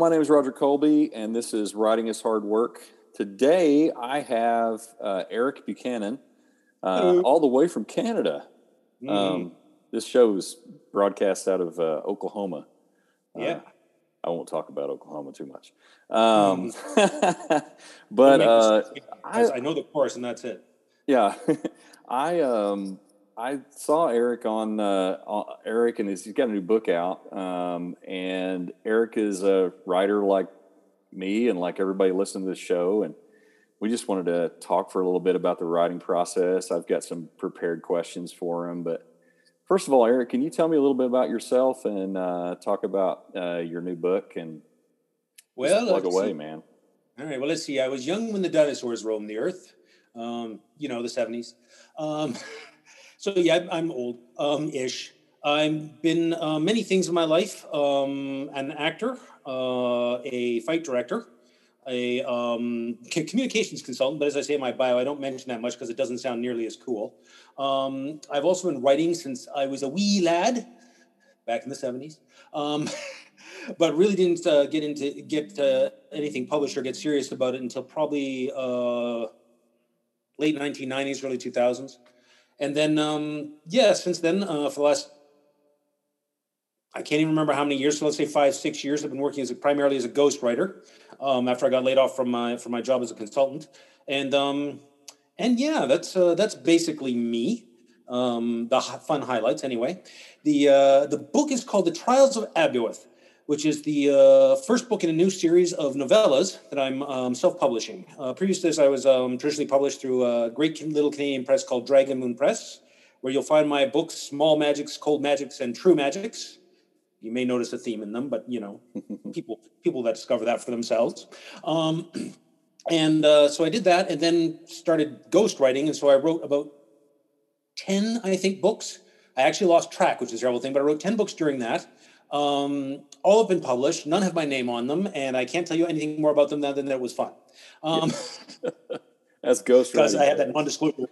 My name is Roger Colby, and this is Writing is Hard Work. Today I have uh, Eric Buchanan, uh, all the way from Canada. Mm. Um, this show is broadcast out of uh, Oklahoma. Uh, Yeah. I won't talk about Oklahoma too much. Um, but uh, I, I know the chorus, and that's it. yeah, I um I saw Eric on uh, Eric and his, he's got a new book out. Um, and Eric is a writer like me and like everybody listening to this show, and we just wanted to talk for a little bit about the writing process. I've got some prepared questions for him, but first of all, Eric, can you tell me a little bit about yourself and uh, talk about uh, your new book and Well, plug away, see. man? All right. Well, let's see. I was young when the dinosaurs roamed the earth. Um, you know, the seventies. Um, so yeah, I'm, old, um, ish. I've been uh, many things in my life. Um, an actor, uh, a fight director, a um, communications consultant. But as I say in my bio, I don't mention that much because it doesn't sound nearly as cool. Um, I've also been writing since I was a wee lad, back in the seventies. Um, but really didn't uh, get into get uh, anything published or get serious about it until probably uh, late 1990s, early 2000s, and then um, yeah, since then uh, for the last I can't even remember how many years. So let's say five, six years. I've been working as a, primarily as a ghostwriter um, after I got laid off from my from my job as a consultant, and um, and yeah, that's uh, that's basically me. Um, the fun highlights, anyway. The uh, the book is called The Trials of Abueth, which is the uh, first book in a new series of novellas that I'm um, self-publishing. Uh, previous to this, I was um, traditionally published through a great little Canadian press called Dragon Moon Press, where you'll find my books, Small Magics, Cold Magics, and True Magics. You may notice a theme in them, but you know, people people that discover that for themselves. Um, and uh, so I did that, and then started ghostwriting, and so I wrote about 10, I think, books. I actually lost track, which is a terrible thing, but I wrote 10 books during that. Um, all have been published. None have my name on them, and I can't tell you anything more about them than that it was fun. Um, That's Ghost because I had that non-disclosure.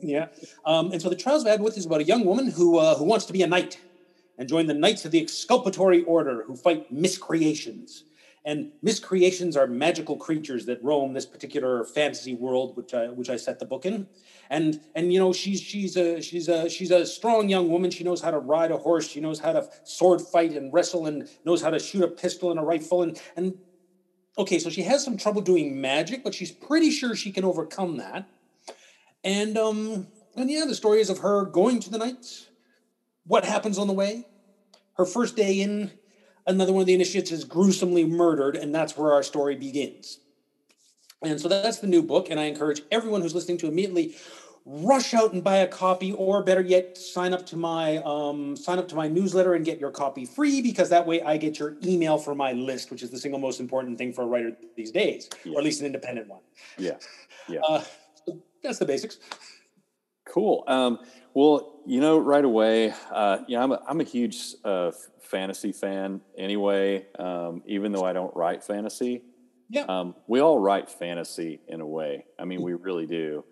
Yeah. Um, and so the Trials of Adwith is about a young woman who uh, who wants to be a knight and join the Knights of the Exculpatory Order who fight miscreations. And miscreations are magical creatures that roam this particular fantasy world, which I which I set the book in. And and you know she's she's a she's a she's a strong young woman. She knows how to ride a horse. She knows how to sword fight and wrestle, and knows how to shoot a pistol and a rifle. And and okay, so she has some trouble doing magic, but she's pretty sure she can overcome that. And um, and yeah, the story is of her going to the knights. What happens on the way? Her first day in, another one of the initiates is gruesomely murdered, and that's where our story begins. And so that's the new book, and I encourage everyone who's listening to immediately rush out and buy a copy, or better yet, sign up to my um, sign up to my newsletter and get your copy free because that way I get your email for my list, which is the single most important thing for a writer these days, or at least an independent one. Yeah. Yeah. Uh, so that's the basics. Cool. Um, well, you know, right away, uh, you know, I'm a, I'm a huge uh, fantasy fan anyway, um, even though I don't write fantasy. Yeah. Um, we all write fantasy in a way. I mean, we really do.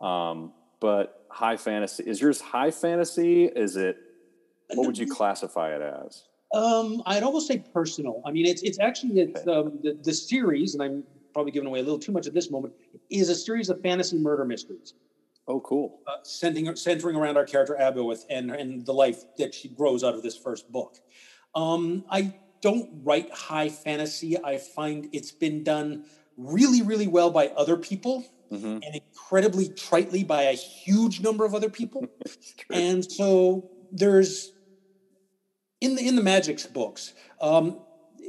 Um, but high fantasy, is yours high fantasy? Is it, what would you classify it as? Um, I'd almost say personal. I mean, it's it's actually it's um, the the series, and I'm probably giving away a little too much at this moment. Is a series of fantasy murder mysteries, Oh, cool. uh, centering centering around our character Abueth and and the life that she grows out of this first book. Um, I don't write high fantasy. I find it's been done really, really well by other people, hmm and incredibly tritely by a huge number of other people. and so there's in the in the magics books um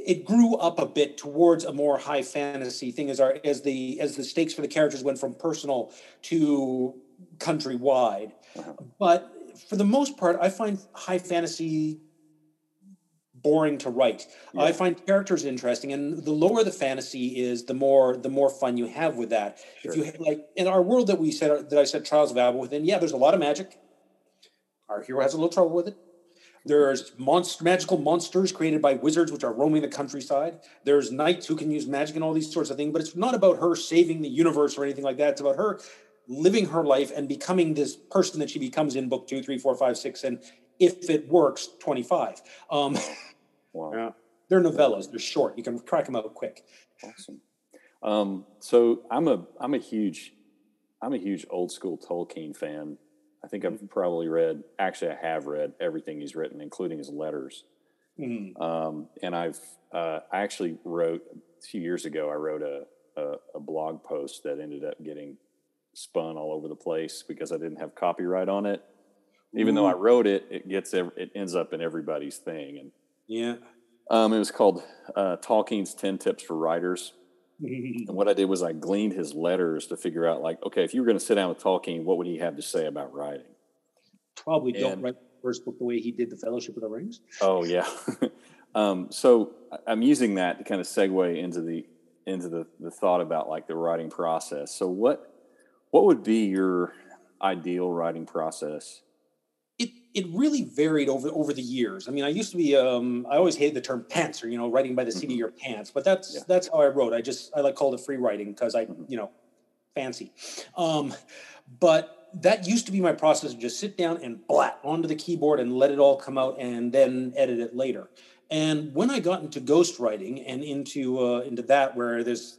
it grew up a bit towards a more high fantasy thing as our as the as the stakes for the characters went from personal to countrywide Uh-huh. but for the most part i find high fantasy boring to write i find characters interesting and the lower the fantasy is the more the more fun you have with that if you like in our world that we said that i said trials of Abueth in yeah there's a lot of magic our hero has a little trouble with it there's monster, magical monsters created by wizards, which are roaming the countryside. There's knights who can use magic and all these sorts of things. But it's not about her saving the universe or anything like that. It's about her living her life and becoming this person that she becomes in book two, three, four, five, six, and if it works, 25. Um, Wow. yeah. They're novellas. They're short. You can crack them out quick. Awesome. Um, so I'm a I'm a huge I'm a huge old school Tolkien fan. I think I've probably read actually I have read everything he's written, including his letters. Mm. Um, and I've uh, I actually wrote a few years ago. I wrote a, a a blog post that ended up getting spun all over the place because I didn't have copyright on it. Even though I wrote it, it gets it ends up in everybody's thing, and Yeah. um, it was called uh, Tolkien's Ten Tips for Writers. And what I did was I gleaned his letters to figure out, like, okay, if you were going to sit down with Tolkien, what would he have to say about writing? Probably don't write the first book the way he did the Fellowship of the Rings. Oh yeah. um, so I'm using that to kind of segue into the into the the thought about like the writing process. So what what would be your ideal writing process? It it really varied over over the years. I mean, I used to be um, I always hated the term pants or you know, writing by the seat of your pants. But that's Mm-hmm. Yeah. that's how I wrote. I just I like called it free writing because I Mhm. you know fancy. Um, but that used to be my process of just sit down and blat onto the keyboard and let it all come out and then edit it later. And when I got into ghostwriting and into uh, into that where there's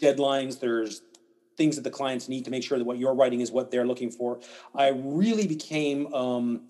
deadlines, there's things that the clients need to make sure that what you're writing is what they're looking for, I really became um,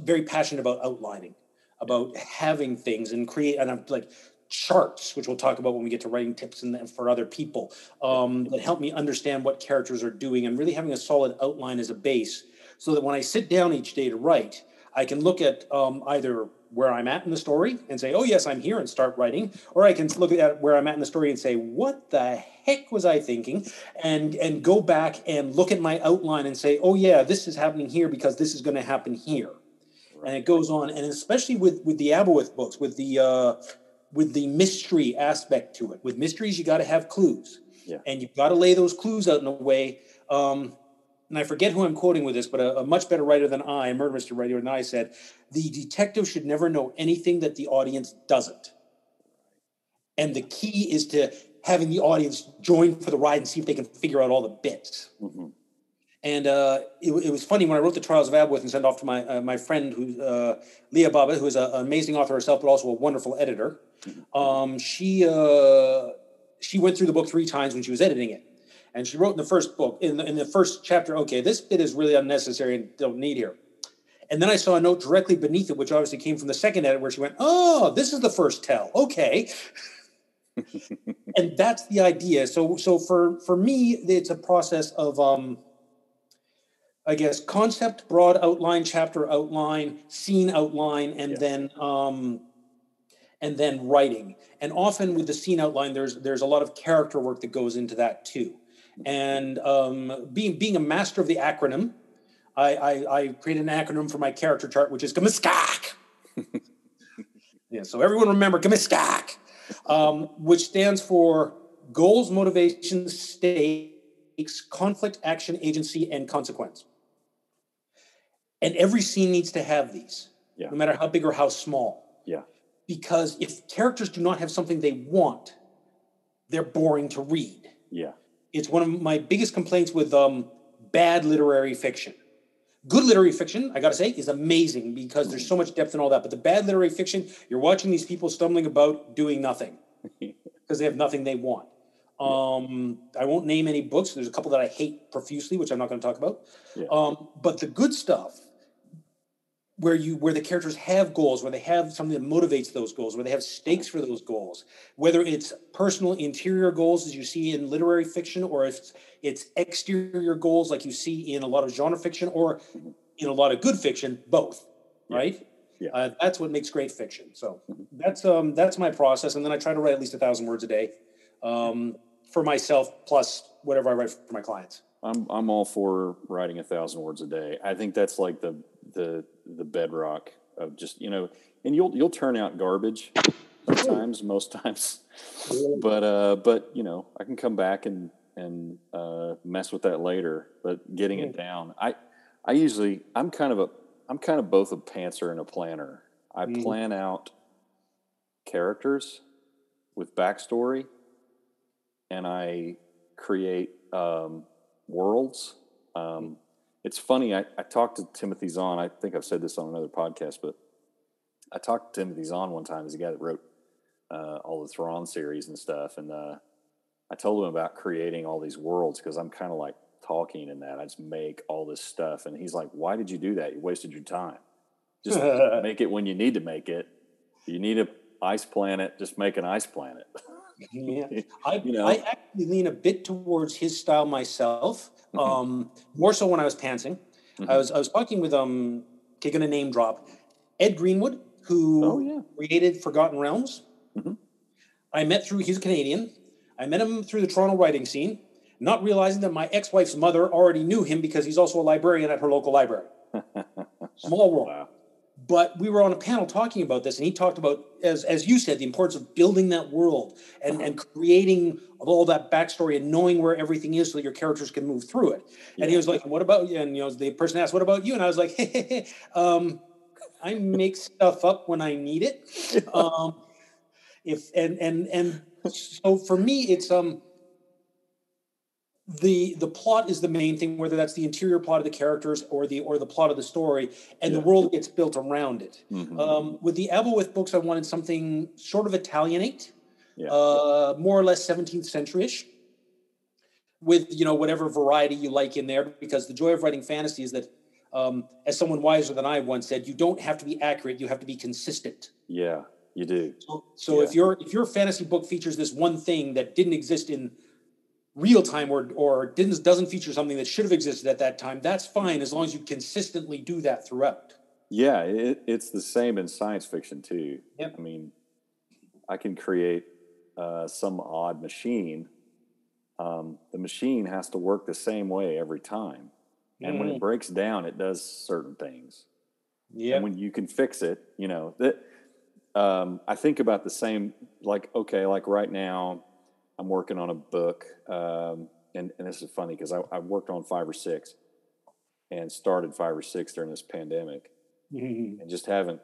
very passionate about outlining, about having things and create and I'm like charts, which we'll talk about when we get to writing tips and and for other people um, that help me understand what characters are doing and really having a solid outline as a base, so that when I sit down each day to write, I can look at um, either where I'm at in the story and say, "Oh yes, I'm here," and start writing, or I can look at where I'm at in the story and say, "What the heck was I thinking?" and and go back and look at my outline and say, "Oh yeah, this is happening here because this is going to happen here." and it goes on and especially with with the abowith books with the uh with the mystery aspect to it with mysteries you got to have clues Yeah. and you've got to lay those clues out in a way um and i forget who i'm quoting with this but a, a much better writer than i a murder mystery writer than i said the detective should never know anything that the audience doesn't and the key is to having the audience join for the ride and see if they can figure out all the bits Mhm. and uh, it, it was funny when I wrote the Trials of Abwith and sent off to my uh, my friend who uh, Leah Baba, who is a, an amazing author herself, but also a wonderful editor. Um, she uh, she went through the book three times when she was editing it, and she wrote in the first book in the, in the first chapter, okay, this bit is really unnecessary and don't need here. And then I saw a note directly beneath it, which obviously came from the second edit, where she went, "Oh, this is the first tell." Okay, and that's the idea. So, so for for me, it's a process of, um, I guess, concept, broad outline, chapter outline, scene outline, and Yeah. then um, and then writing. And often with the scene outline, there's there's a lot of character work that goes into that too. And um, being being a master of the acronym, I, I, I created an acronym for my character chart, which is GMISCAC. yeah, so everyone remember GMISCAC, um, which stands for goals, motivations, stakes, conflict, action, agency, and consequence. And every scene needs to have these, Yeah. no matter how big or how small. Yeah. Because if characters do not have something they want, they're boring to read Yeah. it's one of my biggest complaints with um, bad literary fiction. Good literary fiction, I gotta say, is amazing because there's so much depth and all that. But the bad literary fiction, you're watching these people stumbling about doing nothing because they have nothing they want. Um, I won't name any books. There's a couple that I hate profusely, which I'm not going to talk about. Yeah. Um, but the good stuff, where you where the characters have goals, where they have something that motivates those goals, where they have stakes for those goals, whether it's personal interior goals as you see in literary fiction, or if it's, it's exterior goals like you see in a lot of genre fiction, or in a lot of good fiction, both, Yeah. right? Yeah. Uh, that's what makes great fiction. So Mhm. that's um that's my process, and then I try to write at least a thousand words a day um, for myself, plus whatever I write for my clients. I'm I'm all for writing a thousand words a day. I think that's like the the the bedrock of just you know, and you'll you'll turn out garbage sometimes, most times, but uh, but you know, I can come back and and uh, mess with that later. But getting it down, I I usually I'm kind of a I'm kind of both a pantser and a planner. I Mm. plan out characters with backstory, and I create um, worlds. Um, it's funny. I, I talked to Timothy Zahn. I think I've said this on another podcast, but I talked to Timothy Zahn one time. He's a guy that wrote uh, all the Thrawn series and stuff, and uh, I told him about creating all these worlds because I'm kind of like talking in that. I just make all this stuff, and he's like, "Why did you do that? You wasted your time. Just make it when you need to make it. You need a ice planet. Just make an ice planet." yeah, I, you know, I actually lean a bit towards his style myself. Mm-hmm. Um, more so when I was pantsing. Mm-hmm. I was I was talking with um, okay, gonna name drop Ed Greenwood, who oh, yeah. created Forgotten Realms. Mm-hmm. I met through he's Canadian. I met him through the Toronto writing scene, not realizing that my ex-wife's mother already knew him because he's also a librarian at her local library. Small world. Wow. But we were on a panel talking about this, and he talked about, as, as you said, the importance of building that world and, uh-huh. and creating all that backstory and knowing where everything is so that your characters can move through it. Yeah. And he was like, "What about you?" And you know, the person asked, "What about you?" And I was like, hey, hey, hey, um, "I make stuff up when I need it." Um, if and and and so for me, it's um the the plot is the main thing whether that's the interior plot of the characters or the or the plot of the story and yeah. the world gets built around it mm-hmm. um, with the books i wanted something sort of italianate yeah. uh, more or less 17th century-ish with you know whatever variety you like in there because the joy of writing fantasy is that um, as someone wiser than i once said you don't have to be accurate you have to be consistent yeah you do so, so yeah. if your if your fantasy book features this one thing that didn't exist in real time or or didn't doesn't feature something that should have existed at that time, that's fine as long as you consistently do that throughout. Yeah, it, it's the same in science fiction too. Yep. I mean, I can create uh, some odd machine. Um, the machine has to work the same way every time, and mm. when it mm. breaks down, it does certain things. Yeah. And when you can fix it, you know that. Um, I think about the same, like okay, like right now, I'm working on a book, um, and, and this is funny because I, I, worked on five or six and started five or six during this pandemic mm-hmm. and just haven't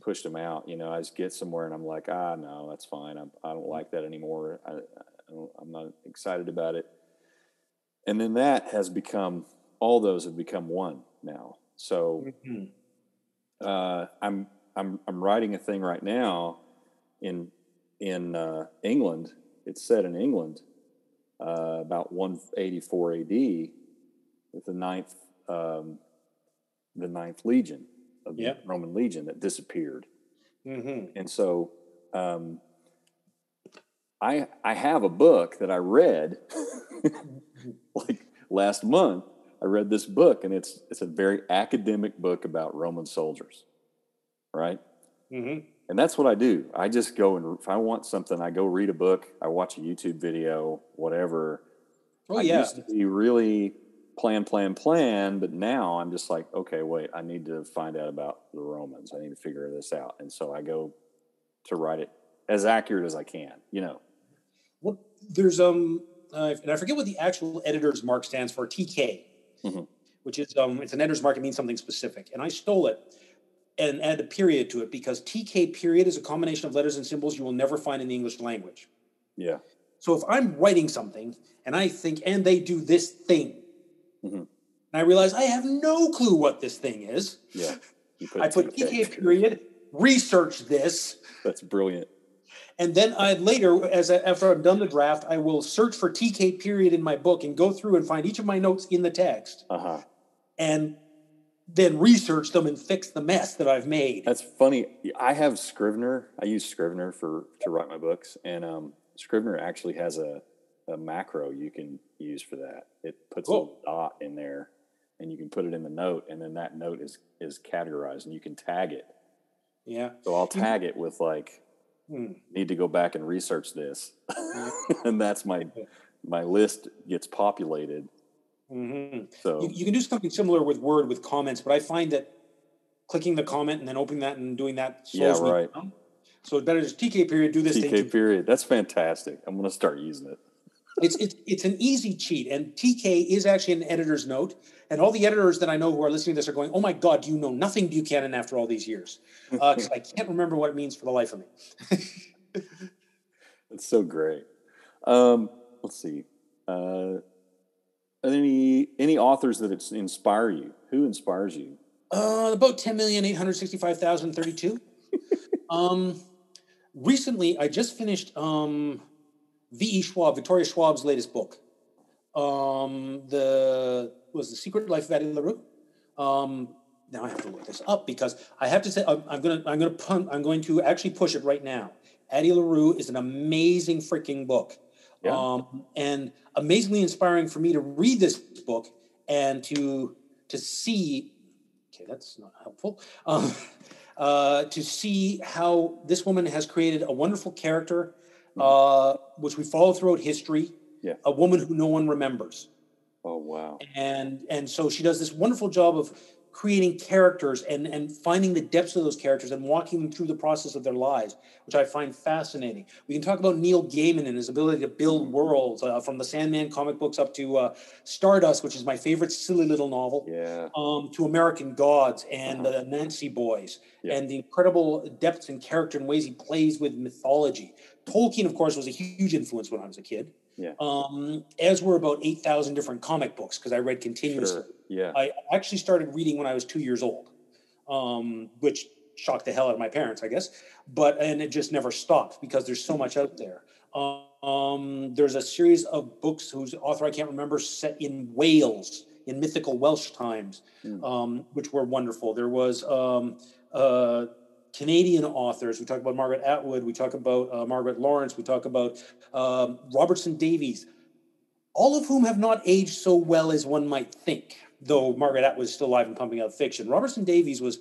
pushed them out. You know, I just get somewhere and I'm like, ah, no, that's fine. I'm, I do not like that anymore. I, I am not excited about it. And then that has become, all those have become one now. So mm-hmm. uh, I'm, I'm, I'm writing a thing right now in, in uh, England it's said in England uh, about 184 AD with the ninth um, the ninth legion of the yep. Roman legion that disappeared. Mm-hmm. And so um, I I have a book that I read like last month. I read this book and it's it's a very academic book about Roman soldiers, right? Mm-hmm and that's what I do. I just go and if I want something, I go read a book, I watch a YouTube video, whatever. Oh I yeah. used to be really plan, plan, plan, but now I'm just like, okay, wait, I need to find out about the Romans. I need to figure this out, and so I go to write it as accurate as I can. You know. Well, there's um, uh, and I forget what the actual editor's mark stands for. TK, mm-hmm. which is um, it's an editor's mark. It means something specific, and I stole it and add a period to it because TK period is a combination of letters and symbols you will never find in the English language. Yeah. So if I'm writing something and I think, and they do this thing, mm-hmm. and I realize I have no clue what this thing is. Yeah. Put I put TK period, research this. That's brilliant. And then I later, as I, after I've done the draft, I will search for TK period in my book and go through and find each of my notes in the text. Uh-huh. And then research them and fix the mess that I've made. That's funny. I have Scrivener. I use Scrivener for to write my books, and um, Scrivener actually has a, a macro you can use for that. It puts cool. a dot in there, and you can put it in the note, and then that note is is categorized, and you can tag it. Yeah. So I'll tag it with like, hmm. need to go back and research this, and that's my my list gets populated Mm-hmm. So you, you, can do something similar with Word with comments, but I find that clicking the comment and then opening that and doing that slows yeah, right. Down. So it's better just TK period. Do this TK thing. period. That's fantastic. I'm going to start using it. it's it's it's an easy cheat, and TK is actually an editor's note. And all the editors that I know who are listening to this are going, "Oh my God, do you know nothing Buchanan after all these years?" Because uh, I can't remember what it means for the life of me. That's so great. Um, let's see. Uh, any any authors that inspire you? Who inspires you? Uh, about ten million eight hundred sixty five thousand thirty two. um, recently, I just finished um, V.E. Schwab, Victoria Schwab's latest book. Um, the was the Secret Life of Addie LaRue. Um, now I have to look this up because I have to say I'm, I'm gonna I'm gonna punt, I'm going to actually push it right now. Addie LaRue is an amazing freaking book. Yeah. Um, and amazingly inspiring for me to read this book and to to see okay that's not helpful um, uh, to see how this woman has created a wonderful character mm-hmm. uh, which we follow throughout history yeah. a woman who no one remembers oh wow and and so she does this wonderful job of creating characters and, and finding the depths of those characters and walking them through the process of their lives, which I find fascinating. We can talk about Neil Gaiman and his ability to build mm-hmm. worlds uh, from the Sandman comic books up to uh, Stardust, which is my favorite silly little novel, yeah. um, to American Gods and uh-huh. the Anansi Boys, yeah. and the incredible depths and character and ways he plays with mythology. Tolkien, of course, was a huge influence when I was a kid. Yeah. Um, as were about 8,000 different comic books because I read continuously. Sure. Yeah. I actually started reading when I was two years old, um, which shocked the hell out of my parents, I guess. But, and it just never stopped because there's so much out there. Um, there's a series of books whose author I can't remember set in Wales in mythical Welsh times, mm. um, which were wonderful. There was um, uh, Canadian authors. We talk about Margaret Atwood. We talk about uh, Margaret Laurence. We talk about um, Robertson Davies, all of whom have not aged so well as one might think. Though Margaret Atwood is still alive and pumping out fiction, Robertson Davies was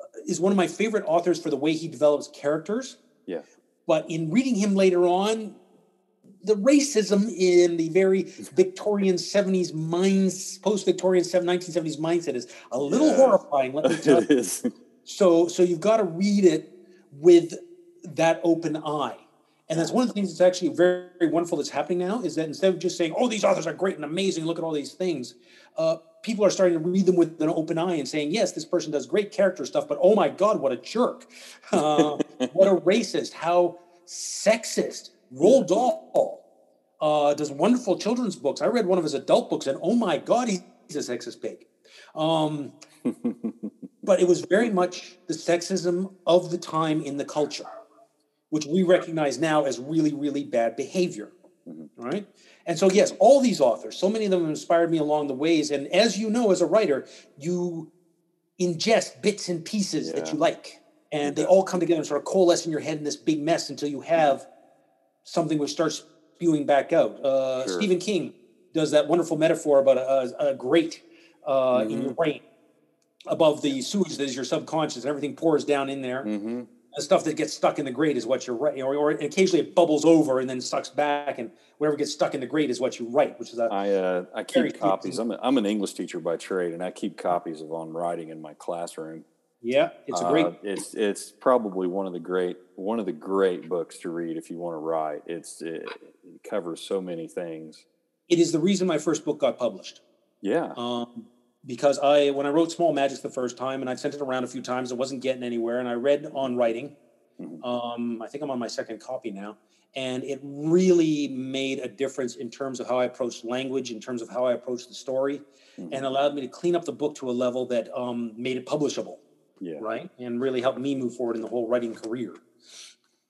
uh, is one of my favorite authors for the way he develops characters. Yeah. But in reading him later on, the racism in the very Victorian 70s minds, post-Victorian 1970s mindset is a little yeah. horrifying. Let me tell you. So, so you've got to read it with that open eye. And that's one of the things that's actually very, very wonderful that's happening now is that instead of just saying, oh, these authors are great and amazing, look at all these things, uh, people are starting to read them with an open eye and saying, yes, this person does great character stuff, but oh my God, what a jerk. Uh, what a racist, how sexist. Roald Dahl uh, does wonderful children's books. I read one of his adult books and oh my God, he's a sexist pig. Um, but it was very much the sexism of the time in the culture, which we recognize now as really, really bad behavior. Mm-hmm. Right. And so, yes, all these authors, so many of them inspired me along the ways. And as you know, as a writer, you ingest bits and pieces yeah. that you like, and they all come together and sort of coalesce in your head in this big mess until you have something which starts spewing back out. Uh, sure. Stephen King does that wonderful metaphor about a, a grate uh, mm-hmm. in your brain above the sewage that is your subconscious, and everything pours down in there. Mm-hmm. The stuff that gets stuck in the grate is what you're writing, or, or occasionally it bubbles over and then sucks back, and whatever gets stuck in the grate is what you write, which is a. I uh, I keep copies. I'm a, I'm an English teacher by trade, and I keep copies of On Writing in my classroom. Yeah, it's a great. Uh, it's it's probably one of the great one of the great books to read if you want to write. It's it, it covers so many things. It is the reason my first book got published. Yeah. Um, because I when I wrote Small Magics the first time and I sent it around a few times, it wasn't getting anywhere. And I read on writing. Mm-hmm. Um, I think I'm on my second copy now, and it really made a difference in terms of how I approached language, in terms of how I approached the story, mm-hmm. and allowed me to clean up the book to a level that um, made it publishable. Yeah. Right, and really helped me move forward in the whole writing career.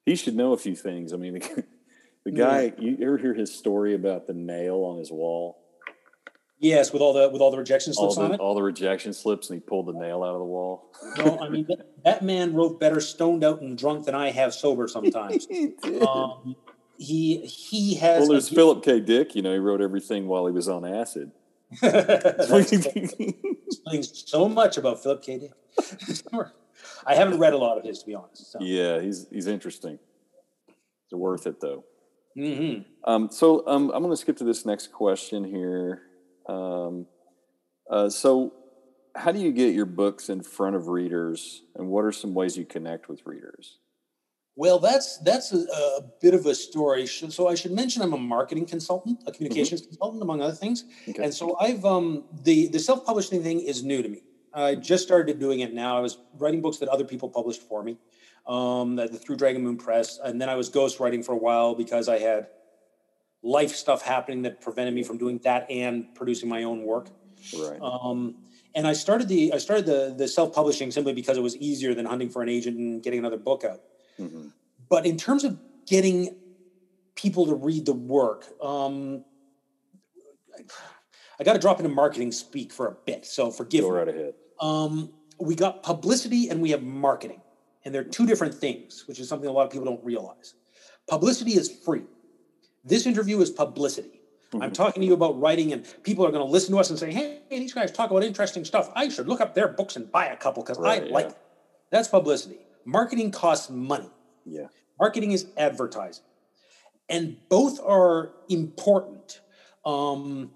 He should know a few things. I mean, the, the guy. Yeah. You ever hear his story about the nail on his wall? Yes, with all the with all the rejection slips all the, on it. All the rejection slips, and he pulled the nail out of the wall. no, I mean that, that, man wrote better stoned out and drunk than I have sober sometimes. he, um, he he has. Well, there's a, Philip K. Dick. You know, he wrote everything while he was on acid. explains so much about Philip K. Dick. I haven't read a lot of his, to be honest. So. Yeah, he's he's interesting. It's worth it though. Mm-hmm. Um, so um, I'm going to skip to this next question here. Um, uh, so, how do you get your books in front of readers, and what are some ways you connect with readers? Well, that's that's a, a bit of a story. So I should mention I'm a marketing consultant, a communications mm-hmm. consultant, among other things. Okay. And so I've um, the the self publishing thing is new to me. I just started doing it now. I was writing books that other people published for me, um, that, through Dragon Moon Press, and then I was ghostwriting for a while because I had life stuff happening that prevented me from doing that and producing my own work. Right. Um, and I started the I started the the self publishing simply because it was easier than hunting for an agent and getting another book out. Mm-hmm. but in terms of getting people to read the work, um, I got to drop into marketing speak for a bit. So forgive Go me. right ahead. Um, we got publicity and we have marketing, and they're two different things, which is something a lot of people don't realize. Publicity is free. This interview is publicity. I'm Mhm. talking to you about writing, and people are going to listen to us and say, "Hey, these guys talk about interesting stuff. I should look up their books and buy a couple because I Right, like." yeah. It. That's publicity. Marketing costs money. Yeah. Marketing is advertising, and both are important. Um,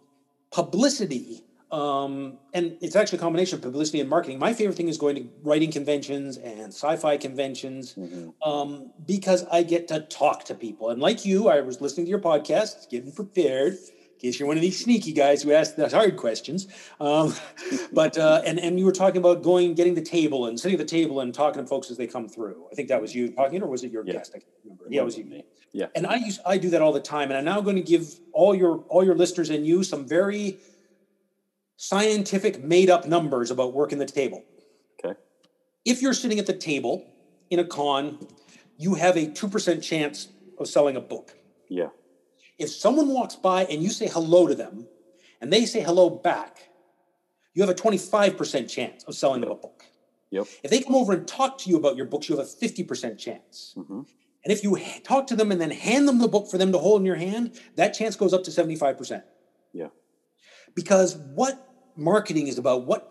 publicity, um, and it's actually a combination of publicity and marketing. My favorite thing is going to writing conventions and sci-fi conventions Mhm. um, because I get to talk to people. And like you, I was listening to your podcast, getting prepared. In case you're one of these sneaky guys who ask the hard questions, um, but uh, and and you were talking about going, getting the table and sitting at the table and talking to folks as they come through. I think that was you talking, or was it your Yeah. guest? I can't remember. Yeah, it was you. Me. Yeah. And I use I do that all the time, and I'm now going to give all your all your listeners and you some very scientific, made up numbers about working the table. Okay. If you're sitting at the table in a con, you have a two percent chance of selling a book. Yeah. If someone walks by and you say hello to them, and they say hello back, you have a twenty five percent chance of selling them a book. Yep. If they come over and talk to you about your books, you have a fifty percent chance. hmm And if you talk to them and then hand them the book for them to hold in your hand, that chance goes up to 75%. Yeah. Because what marketing is about, what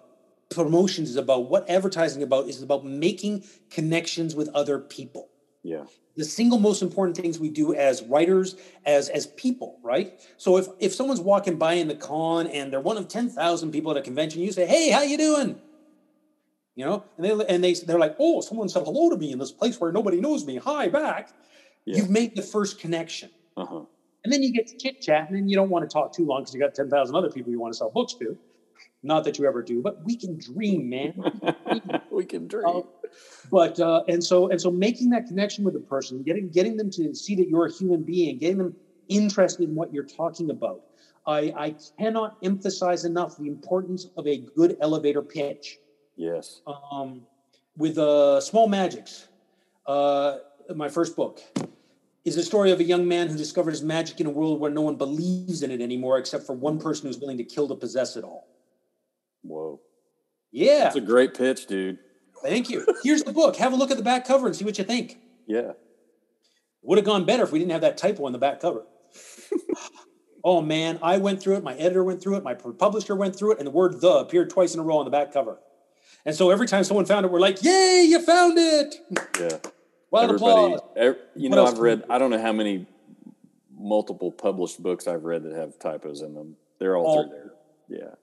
promotions is about, what advertising about is about making connections with other people. Yeah. The single most important things we do as writers, as as people, right? So if if someone's walking by in the con and they're one of 10,000 people at a convention, you say, "Hey, how you doing?" You know, and they and they they're like, "Oh, someone said hello to me in this place where nobody knows me. Hi back." Yeah. You've made the first connection. Uh huh. And then you get to chit chat, and then you don't want to talk too long because you got 10,000 other people you want to sell books to. Not that you ever do, but we can dream, man. we can dream. Uh, but uh, and so and so making that connection with the person, getting getting them to see that you're a human being, getting them interested in what you're talking about. I, I cannot emphasize enough the importance of a good elevator pitch. yes. Um, with uh, Small Magics, uh, my first book, is a story of a young man who discovered his magic in a world where no one believes in it anymore, except for one person who's willing to kill to possess it all. Whoa. Yeah, That's a great pitch, dude. thank you. Here's the book. Have a look at the back cover and see what you think. Yeah. Would have gone better if we didn't have that typo on the back cover. oh man, I went through it. My editor went through it. My publisher went through it, and the word "the" appeared twice in a row on the back cover. And so every time someone found it, we're like, "Yay, you found it!" Yeah. Round of applause. ev- you What know, I've read, I don't know how many multiple published books I've read that have typos in them. They're all, All- through there. Yeah.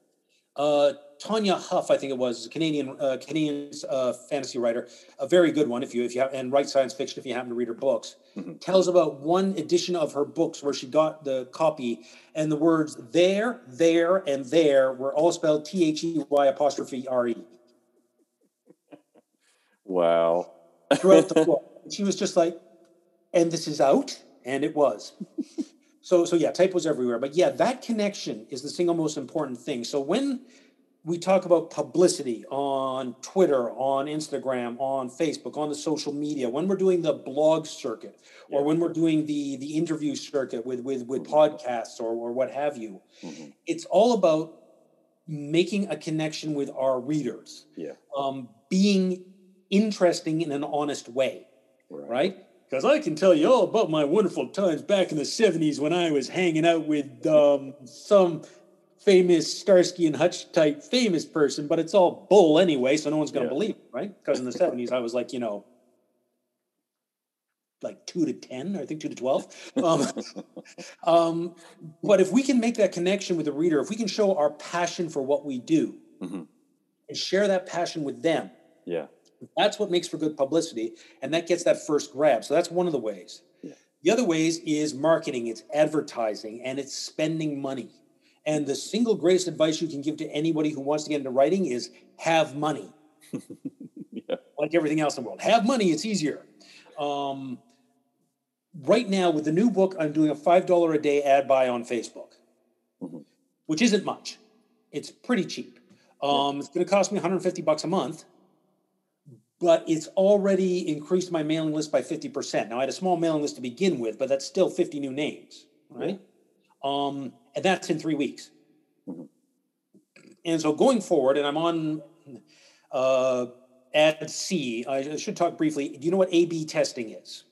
Uh, Tanya Huff, I think it was, is a Canadian uh, Canadian uh, fantasy writer, a very good one. If you if you have, and write science fiction, if you happen to read her books, Mhm. tells about one edition of her books where she got the copy and the words there, there, and there were all spelled T H E Y apostrophe R E Wow. throughout the book. She was just like, and this is out, and it was. So, so yeah, typos everywhere. But yeah, that connection is the single most important thing. So when we talk about publicity on Twitter, on Instagram, on Facebook, on the social media, when we're doing the blog circuit, or Yeah. when we're doing the the interview circuit with with with podcasts or or what have you, Mhm. it's all about making a connection with our readers, Yeah. um, being interesting in an honest way Right. right? Because I can tell you all about my wonderful times back in the 70s when I was hanging out with um, some famous Starsky and Hutch type famous person, but it's all bull anyway, so no one's going to Yeah. believe it, right? Because in the 70s, I was like, you know, like two to 10, or I think two to 12. Um, um, but if we can make that connection with the reader, if we can show our passion for what we do Mhm. and share that passion with them, Yeah. That's what makes for good publicity, and that gets that first grab. So that's one of the ways. Yeah. The other ways is marketing, it's advertising, and it's spending money. And the single greatest advice you can give to anybody who wants to get into writing is have money. Yeah. Like everything else in the world, have money. It's easier. Um, right now, with the new book, I'm doing a five dollar a day ad buy on Facebook, Mhm. which isn't much. It's pretty cheap. Um, It's going to cost me 150 bucks a month, but it's already increased my mailing list by 50%. Now I had a small mailing list to begin with, but that's still 50 new names, right? Um, and that's in three weeks. Mm-hmm. And so going forward, and I'm on uh, ad C, I should talk briefly. Do you know what A B testing is?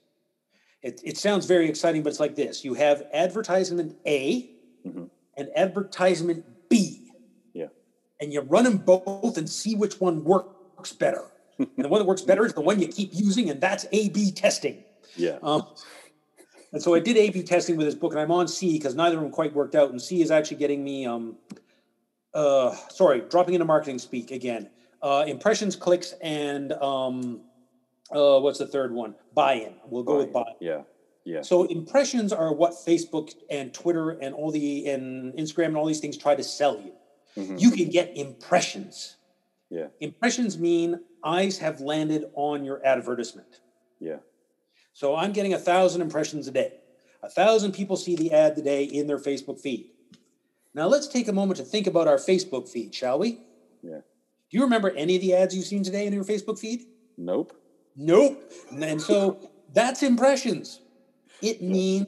It, it sounds very exciting, but it's like this you have advertisement A mm-hmm. and advertisement B. Yeah. And you run them both and see which one works better. And the one that works better is the one you keep using, and that's A B testing. Yeah. Um, and so I did A B testing with this book, and I'm on C because neither of them quite worked out. And C is actually getting me, um, uh, sorry, dropping into marketing speak again. Uh, impressions, clicks, and um, uh, what's the third one? Buy-in. We'll go buy-in. with buy-in. Yeah. Yeah. So impressions are what Facebook and Twitter and all the and Instagram and all these things try to sell you. Mm-hmm. You can get impressions. Yeah. Impressions mean eyes have landed on your advertisement. Yeah. So I'm getting a thousand impressions a day. A thousand people see the ad today in their Facebook feed. Now let's take a moment to think about our Facebook feed, shall we? Yeah. Do you remember any of the ads you've seen today in your Facebook feed? Nope. Nope. And so that's impressions. It means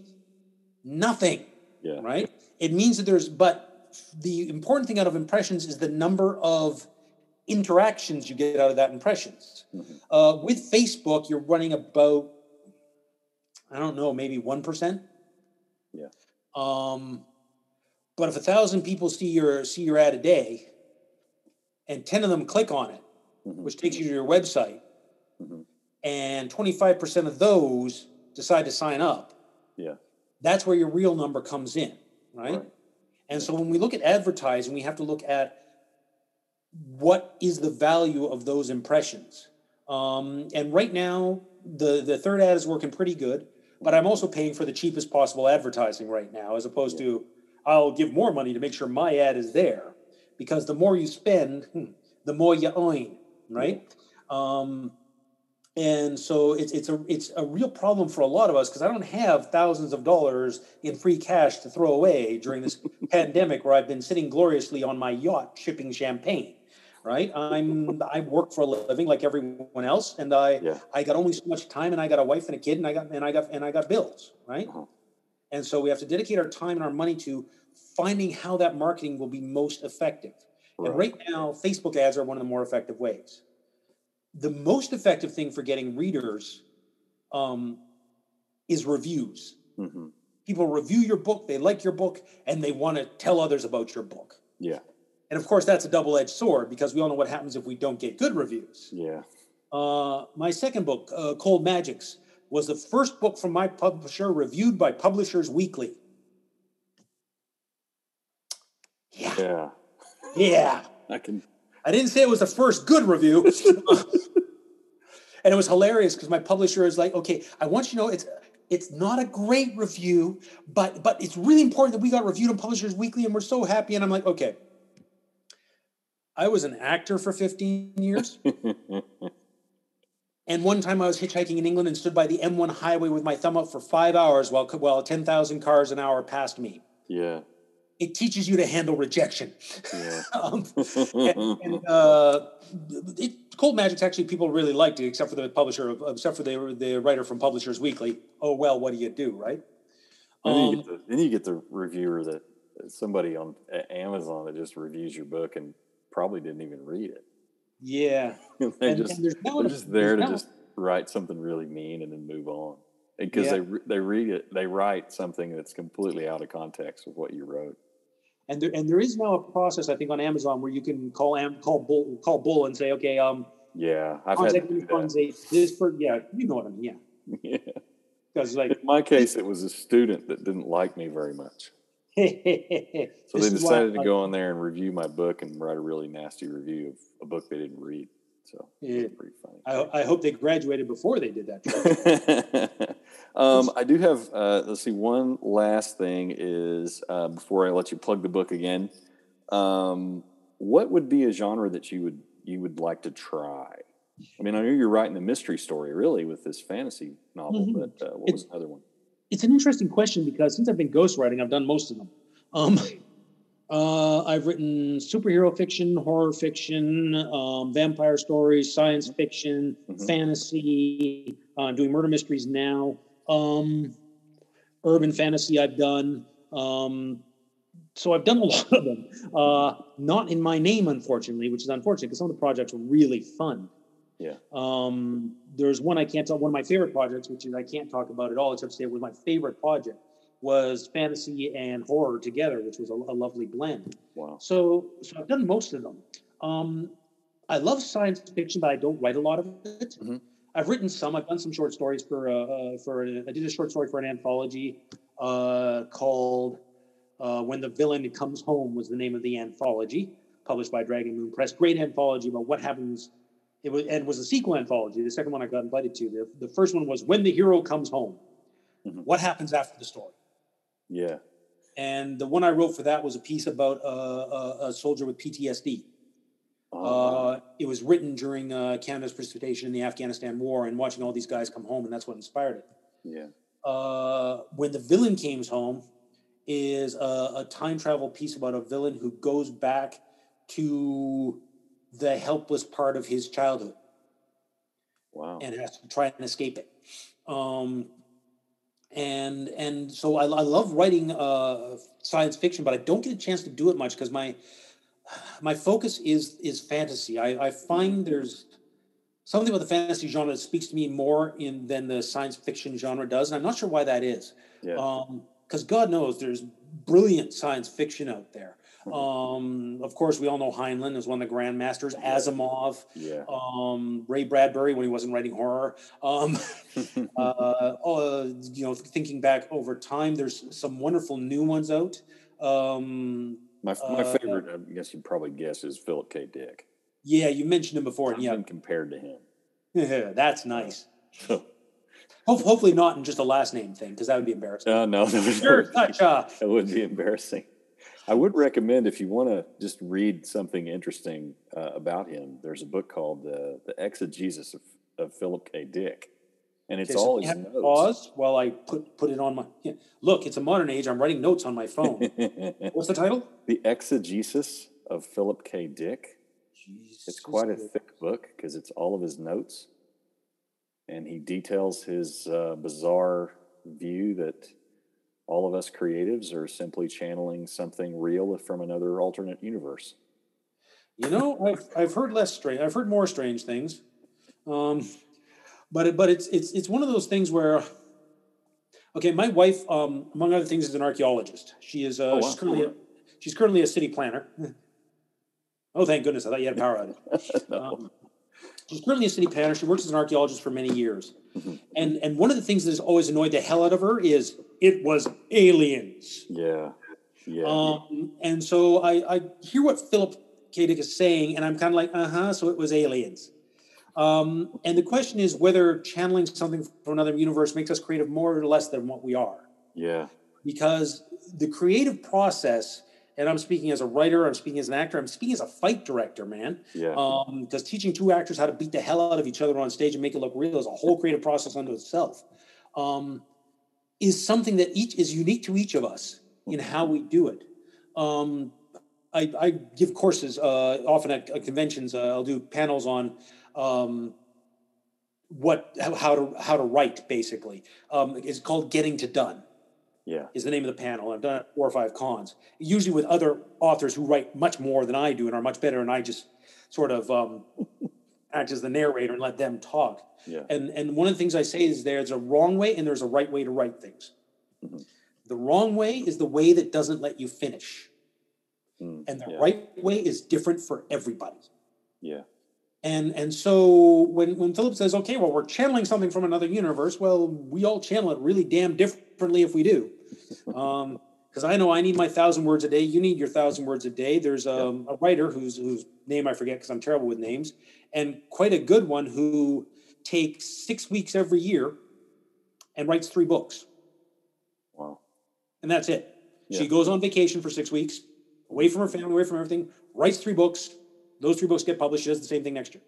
nothing. Yeah. Right? It means that there's, but the important thing out of impressions is the number of interactions you get out of that impressions. Mm-hmm. Uh, with Facebook, you're running about, I don't know, maybe 1%. Yeah. Um, but if a thousand people see your see your ad a day, and ten of them click on it, mm-hmm. which takes you to your website, mm-hmm. and twenty five percent of those decide to sign up, yeah, that's where your real number comes in, right? right. And so when we look at advertising, we have to look at what is the value of those impressions. Um, and right now, the the third ad is working pretty good, but I'm also paying for the cheapest possible advertising right now, as opposed yeah. to I'll give more money to make sure my ad is there because the more you spend, hmm, the more you earn, right? Um, and so it's it's a it's a real problem for a lot of us because I don't have thousands of dollars in free cash to throw away during this pandemic where I've been sitting gloriously on my yacht shipping champagne. Right, I'm I work for a living like everyone else, and I yeah. I got only so much time, and I got a wife and a kid, and I got and I got and I got bills, right? Uh-huh. And so we have to dedicate our time and our money to finding how that marketing will be most effective. Right. And right now, Facebook ads are one of the more effective ways. The most effective thing for getting readers um, is reviews. Mm-hmm. People review your book, they like your book, and they want to tell others about your book. Yeah. And of course, that's a double edged sword because we all know what happens if we don't get good reviews. Yeah. Uh, my second book, uh, Cold Magics, was the first book from my publisher reviewed by Publishers Weekly. Yeah. Yeah. Yeah. I can. I didn't say it was the first good review. and it was hilarious because my publisher is like, okay, I want you to know it's it's not a great review, but but it's really important that we got reviewed on Publishers Weekly and we're so happy. And I'm like, okay. I was an actor for 15 years. and one time I was hitchhiking in England and stood by the M1 highway with my thumb up for five hours while, while 10,000 cars an hour passed me. Yeah it teaches you to handle rejection. Yeah. um, and, and uh, it, Cold Magic's actually people really liked it, except for the publisher, except for the the writer from Publishers Weekly. Oh well, what do you do, right? And then, you get the, then you get the reviewer that somebody on Amazon that just reviews your book and probably didn't even read it. Yeah, they and, just, and no, they're just there to no. just write something really mean and then move on because yeah. they they read it they write something that's completely out of context of what you wrote. And there, and there is now a process, I think, on Amazon where you can call Am, call Bull, call Bull and say, okay, um, yeah, I've had to this for yeah, you know what I mean, yeah, yeah. Because like in my case, it was a student that didn't like me very much. so they decided to go on there and review my book and write a really nasty review of a book they didn't read. So yeah. pretty funny. I, I, hope they graduated before they did that. um, I do have, uh, let's see, one last thing is uh, before I let you plug the book again. Um, what would be a genre that you would you would like to try? I mean, I know you're writing a mystery story, really, with this fantasy novel, mm-hmm. but uh, what it's, was another one? It's an interesting question because since I've been ghostwriting, I've done most of them. Um, Uh, I've written superhero fiction, horror fiction, um, vampire stories, science fiction, Mhm. fantasy. Uh, I'm doing murder mysteries now. Um, urban fantasy I've done. Um, so I've done a lot of them. Uh, not in my name, unfortunately, which is unfortunate because some of the projects were really fun. Yeah. Um, there's one I can't tell. One of my favorite projects, which is I can't talk about at all, except to say it was my favorite project, was fantasy and horror together, which was a, a lovely blend. Wow. So, so I've done most of them. Um, I love science fiction, but I don't write a lot of it. Mhm. I've written some. I've done some short stories for uh, uh, for. I did a short story for an anthology uh, called uh, "When the Villain Comes Home" was the name of the anthology, published by Dragon Moon Press. Great anthology about what happens. It was and was a sequel anthology. The second one I got invited to. The, the first one was "When the Hero Comes Home." Mhm. What happens after the story? Yeah. And the one I wrote for that was a piece about uh, a, a soldier with PTSD. Oh, Uh, it was written during uh, Canada's participation in the Afghanistan war and watching all these guys come home, and that's what inspired it. yeah. Uh, when the villain comes home is a, a time travel piece about a villain who goes back to the helpless part of his childhood Wow. and has to try and escape it. Um, and and so I, I love writing uh, science fiction, but I don't get a chance to do it much because my my focus is is fantasy. I, I find there's something about the fantasy genre that speaks to me more in than the science fiction genre does, and I'm not sure why that is. yeah. Because God knows there's brilliant science fiction out there. Um, of course, we all know Heinlein is one of the grandmasters. Asimov, yeah. um, Ray Bradbury when he wasn't writing horror. Um, uh, uh, you know, thinking back over time, there's some wonderful new ones out. Um, my my uh, favorite, I guess you'd probably guess, is Philip K. Dick. yeah, you mentioned him before. I've and been compared to him. Yeah, that's nice. Hopefully not in just a last name thing, because that would be embarrassing. Uh, no, that would, Sure, that would be embarrassing. I would recommend if you want to just read something interesting uh, about him. There's a book called uh, "The Exegesis of, of Philip K. Dick," and it's Okay, so all his notes. Pause while I put put it on my. yeah. Look, it's a modern age. I'm writing notes on my phone. What's the title? the Exegesis of Philip K. Dick. It's quite a thick book because it's all of his notes, and he details his uh, bizarre view that all of us creatives are simply channeling something real from another alternate universe. You know, I've I've heard less strange. I've heard more strange things, um, but it, but it's it's it's one of those things where, okay, my wife, um, among other things, is an archaeologist. She is uh, Oh, wow. she's currently a, she's currently a city planner. Oh, thank goodness! I thought you had a power outage. no. Um, she's currently a city planner. She works as an archaeologist for many years, Mhm. and and one of the things that has always annoyed the hell out of her is it was aliens. yeah, yeah, Um, and so I, I hear what Philip K. Dick is saying, and I'm kind of like, uh huh. So it was aliens. Um, and the question is whether channeling something from another universe makes us creative more or less than what we are. yeah, Because the creative process, and I'm speaking as a writer, I'm speaking as an actor, I'm speaking as a fight director, man. yeah, Um, because teaching two actors how to beat the hell out of each other on stage and make it look real is a whole creative process unto itself. Um, is something that each is unique to each of us in how we do it. Um, I, I give courses uh, often at, at conventions. Uh, I'll do panels on um, what how, how to how to write. Basically, um, it's called "Getting to Done." Yeah, is the name of the panel. I've done it four or five cons, usually with other authors who write much more than I do and are much better, and I just sort of um, act as the narrator and let them talk. yeah, And and one of the things I say is there's a wrong way and there's a right way to write things. Mhm. The wrong way is the way that doesn't let you finish, Mm, and the yeah, right way is different for everybody. yeah, And and so when when Philip says, okay, well, we're channeling something from another universe, well, we all channel it really damn differently if we do. Um, because I know I need my thousand words a day. You need your thousand words a day. There's um, a writer whose whose name I forget because I'm terrible with names, and quite a good one who takes six weeks every year and writes three books, wow, and that's it. She goes on vacation for six weeks, away from her family, away from everything, writes three books. Those three books get published. She does the same thing next year.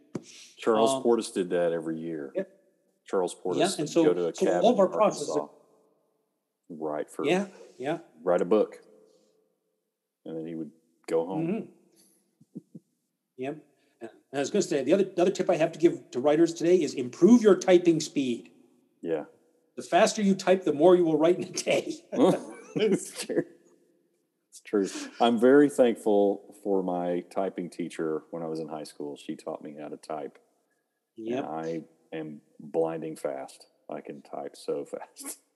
Charles Um, Portis did that every year. Yep. Charles Portis Yeah, and so- go to a so all of our processes write for Yeah, yeah. write a book. and then he would go home. Mm-hmm. Yep. And I was going to say the other the other tip I have to give to writers today is improve your typing speed. Yeah. The faster you type, the more you will write in a day. it's true. It's true. I'm very thankful for my typing teacher when I was in high school. She taught me how to type. Yep. And I am blinding fast. I can type so fast.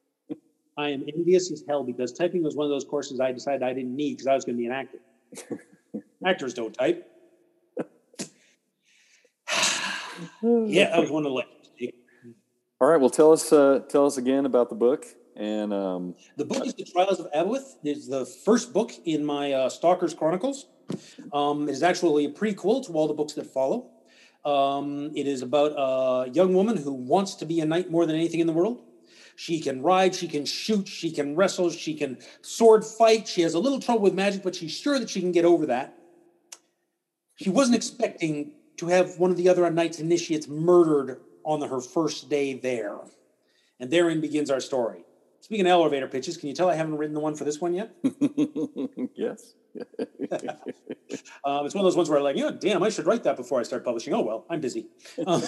I am envious as hell because typing was one of those courses I decided I didn't need because I was going to be an actor. Actors don't type. yeah, that was one of the lessons. All right. Well, tell us uh, tell us again about the book and um, The book is The Trials of Abueth. It's the first book in my uh, Stalkers Chronicles. Um, it is actually a prequel to all the books that follow. Um, it is about a young woman who wants to be a knight more than anything in the world. She can ride, she can shoot, she can wrestle, she can sword fight. She has a little trouble with magic, but she's sure that she can get over that. She wasn't expecting to have one of the other knights initiates murdered on the, her first day there. And therein begins our story. Speaking of elevator pitches, can you tell I haven't written the one for this one yet? yes. Um, it's one of those ones where I'm like, yeah, damn, I should write that before I start publishing. Oh well, I'm busy. Um,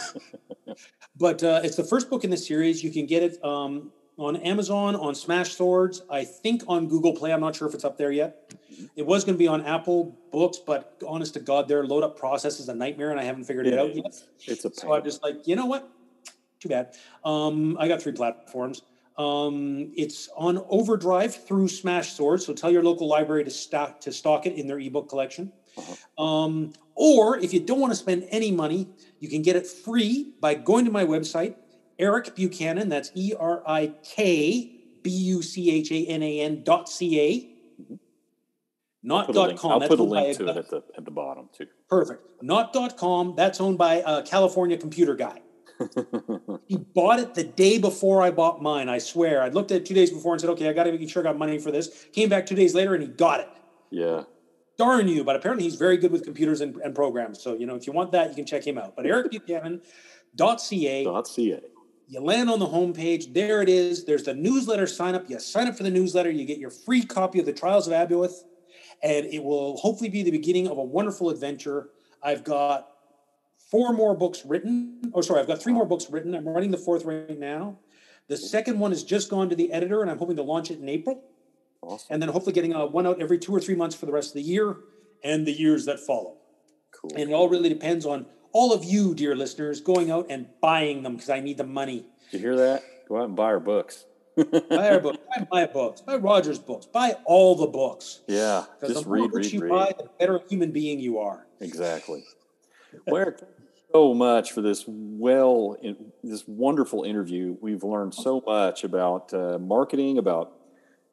but uh, it's the first book in the series. You can get it um, on Amazon, on Smashwords. I think on Google Play. I'm not sure if it's up there yet. It was going to be on Apple Books, but honest to God, their load up process is a nightmare, and I haven't figured it out yet. It's a pain. So. I'm just like, you know what? Too bad. Um, I got three platforms. Um, it's on Overdrive through Smashwords. So tell your local library to stock to stock it in their ebook collection. Um, or if you don't want to spend any money, you can get it free by going to my website, Erik Buchanan. That's E R I K B U C H A N A N dot C A. Not dot com. I'll That's put a link to it at the at the bottom too. Perfect. Not dot com. That's owned by a California computer guy. He bought it the day before I bought mine. I swear. I looked at it two days before and said, "Okay, I got to make sure I got money for this." Came back two days later and he got it. yeah. Darn you! But apparently he's very good with computers and, and programs. So you know, if you want that, you can check him out. But Erik Buchanan. Dot .ca. You land on the homepage. There it is. There's the newsletter sign up. You sign up for the newsletter. You get your free copy of the Trials of Abueth, and it will hopefully be the beginning of a wonderful adventure. I've got four more books written. Oh, sorry, I've got three more books written. I'm writing the fourth right now. The second one has just gone to the editor, and I'm hoping to launch it in April, Awesome. and then hopefully getting uh, one out every two or three months for the rest of the year and the years that follow. Cool. And it all really depends on all of you, dear listeners, going out and buying them because I need the money. Did you hear that? Go out and buy our books. buy our books, buy my books, buy Roger's books, buy all the books. Yeah. Because Just the more read, books read, you read. buy, the better human being you are. Exactly. Well, Erik, thank you so much for this well, this wonderful interview. We've learned so much about uh, marketing, about,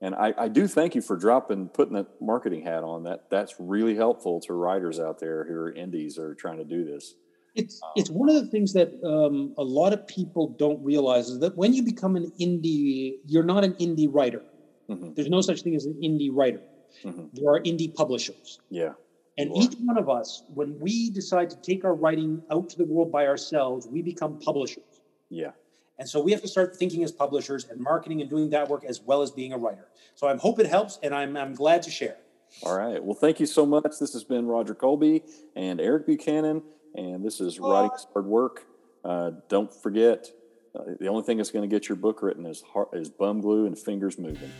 and I, I do thank you for dropping, putting that marketing hat on. That that's really helpful to writers out there who are indies or trying to do this. It's it's one of the things that um, a lot of people don't realize is that when you become an indie, you're not an indie writer. Mhm. There's no such thing as an indie writer. Mhm. There are indie publishers. Yeah. And You are. each one of us, when we decide to take our writing out to the world by ourselves, we become publishers. Yeah. And so we have to start thinking as publishers and marketing and doing that work as well as being a writer. So I hope it helps, and I'm, I'm glad to share. All right. Well, thank you so much. This has been Roger Colby and Erik Buchanan, and this is Writing Hard Work. Uh, don't forget, uh, the only thing that's going to get your book written is, heart, is bum glue and fingers moving.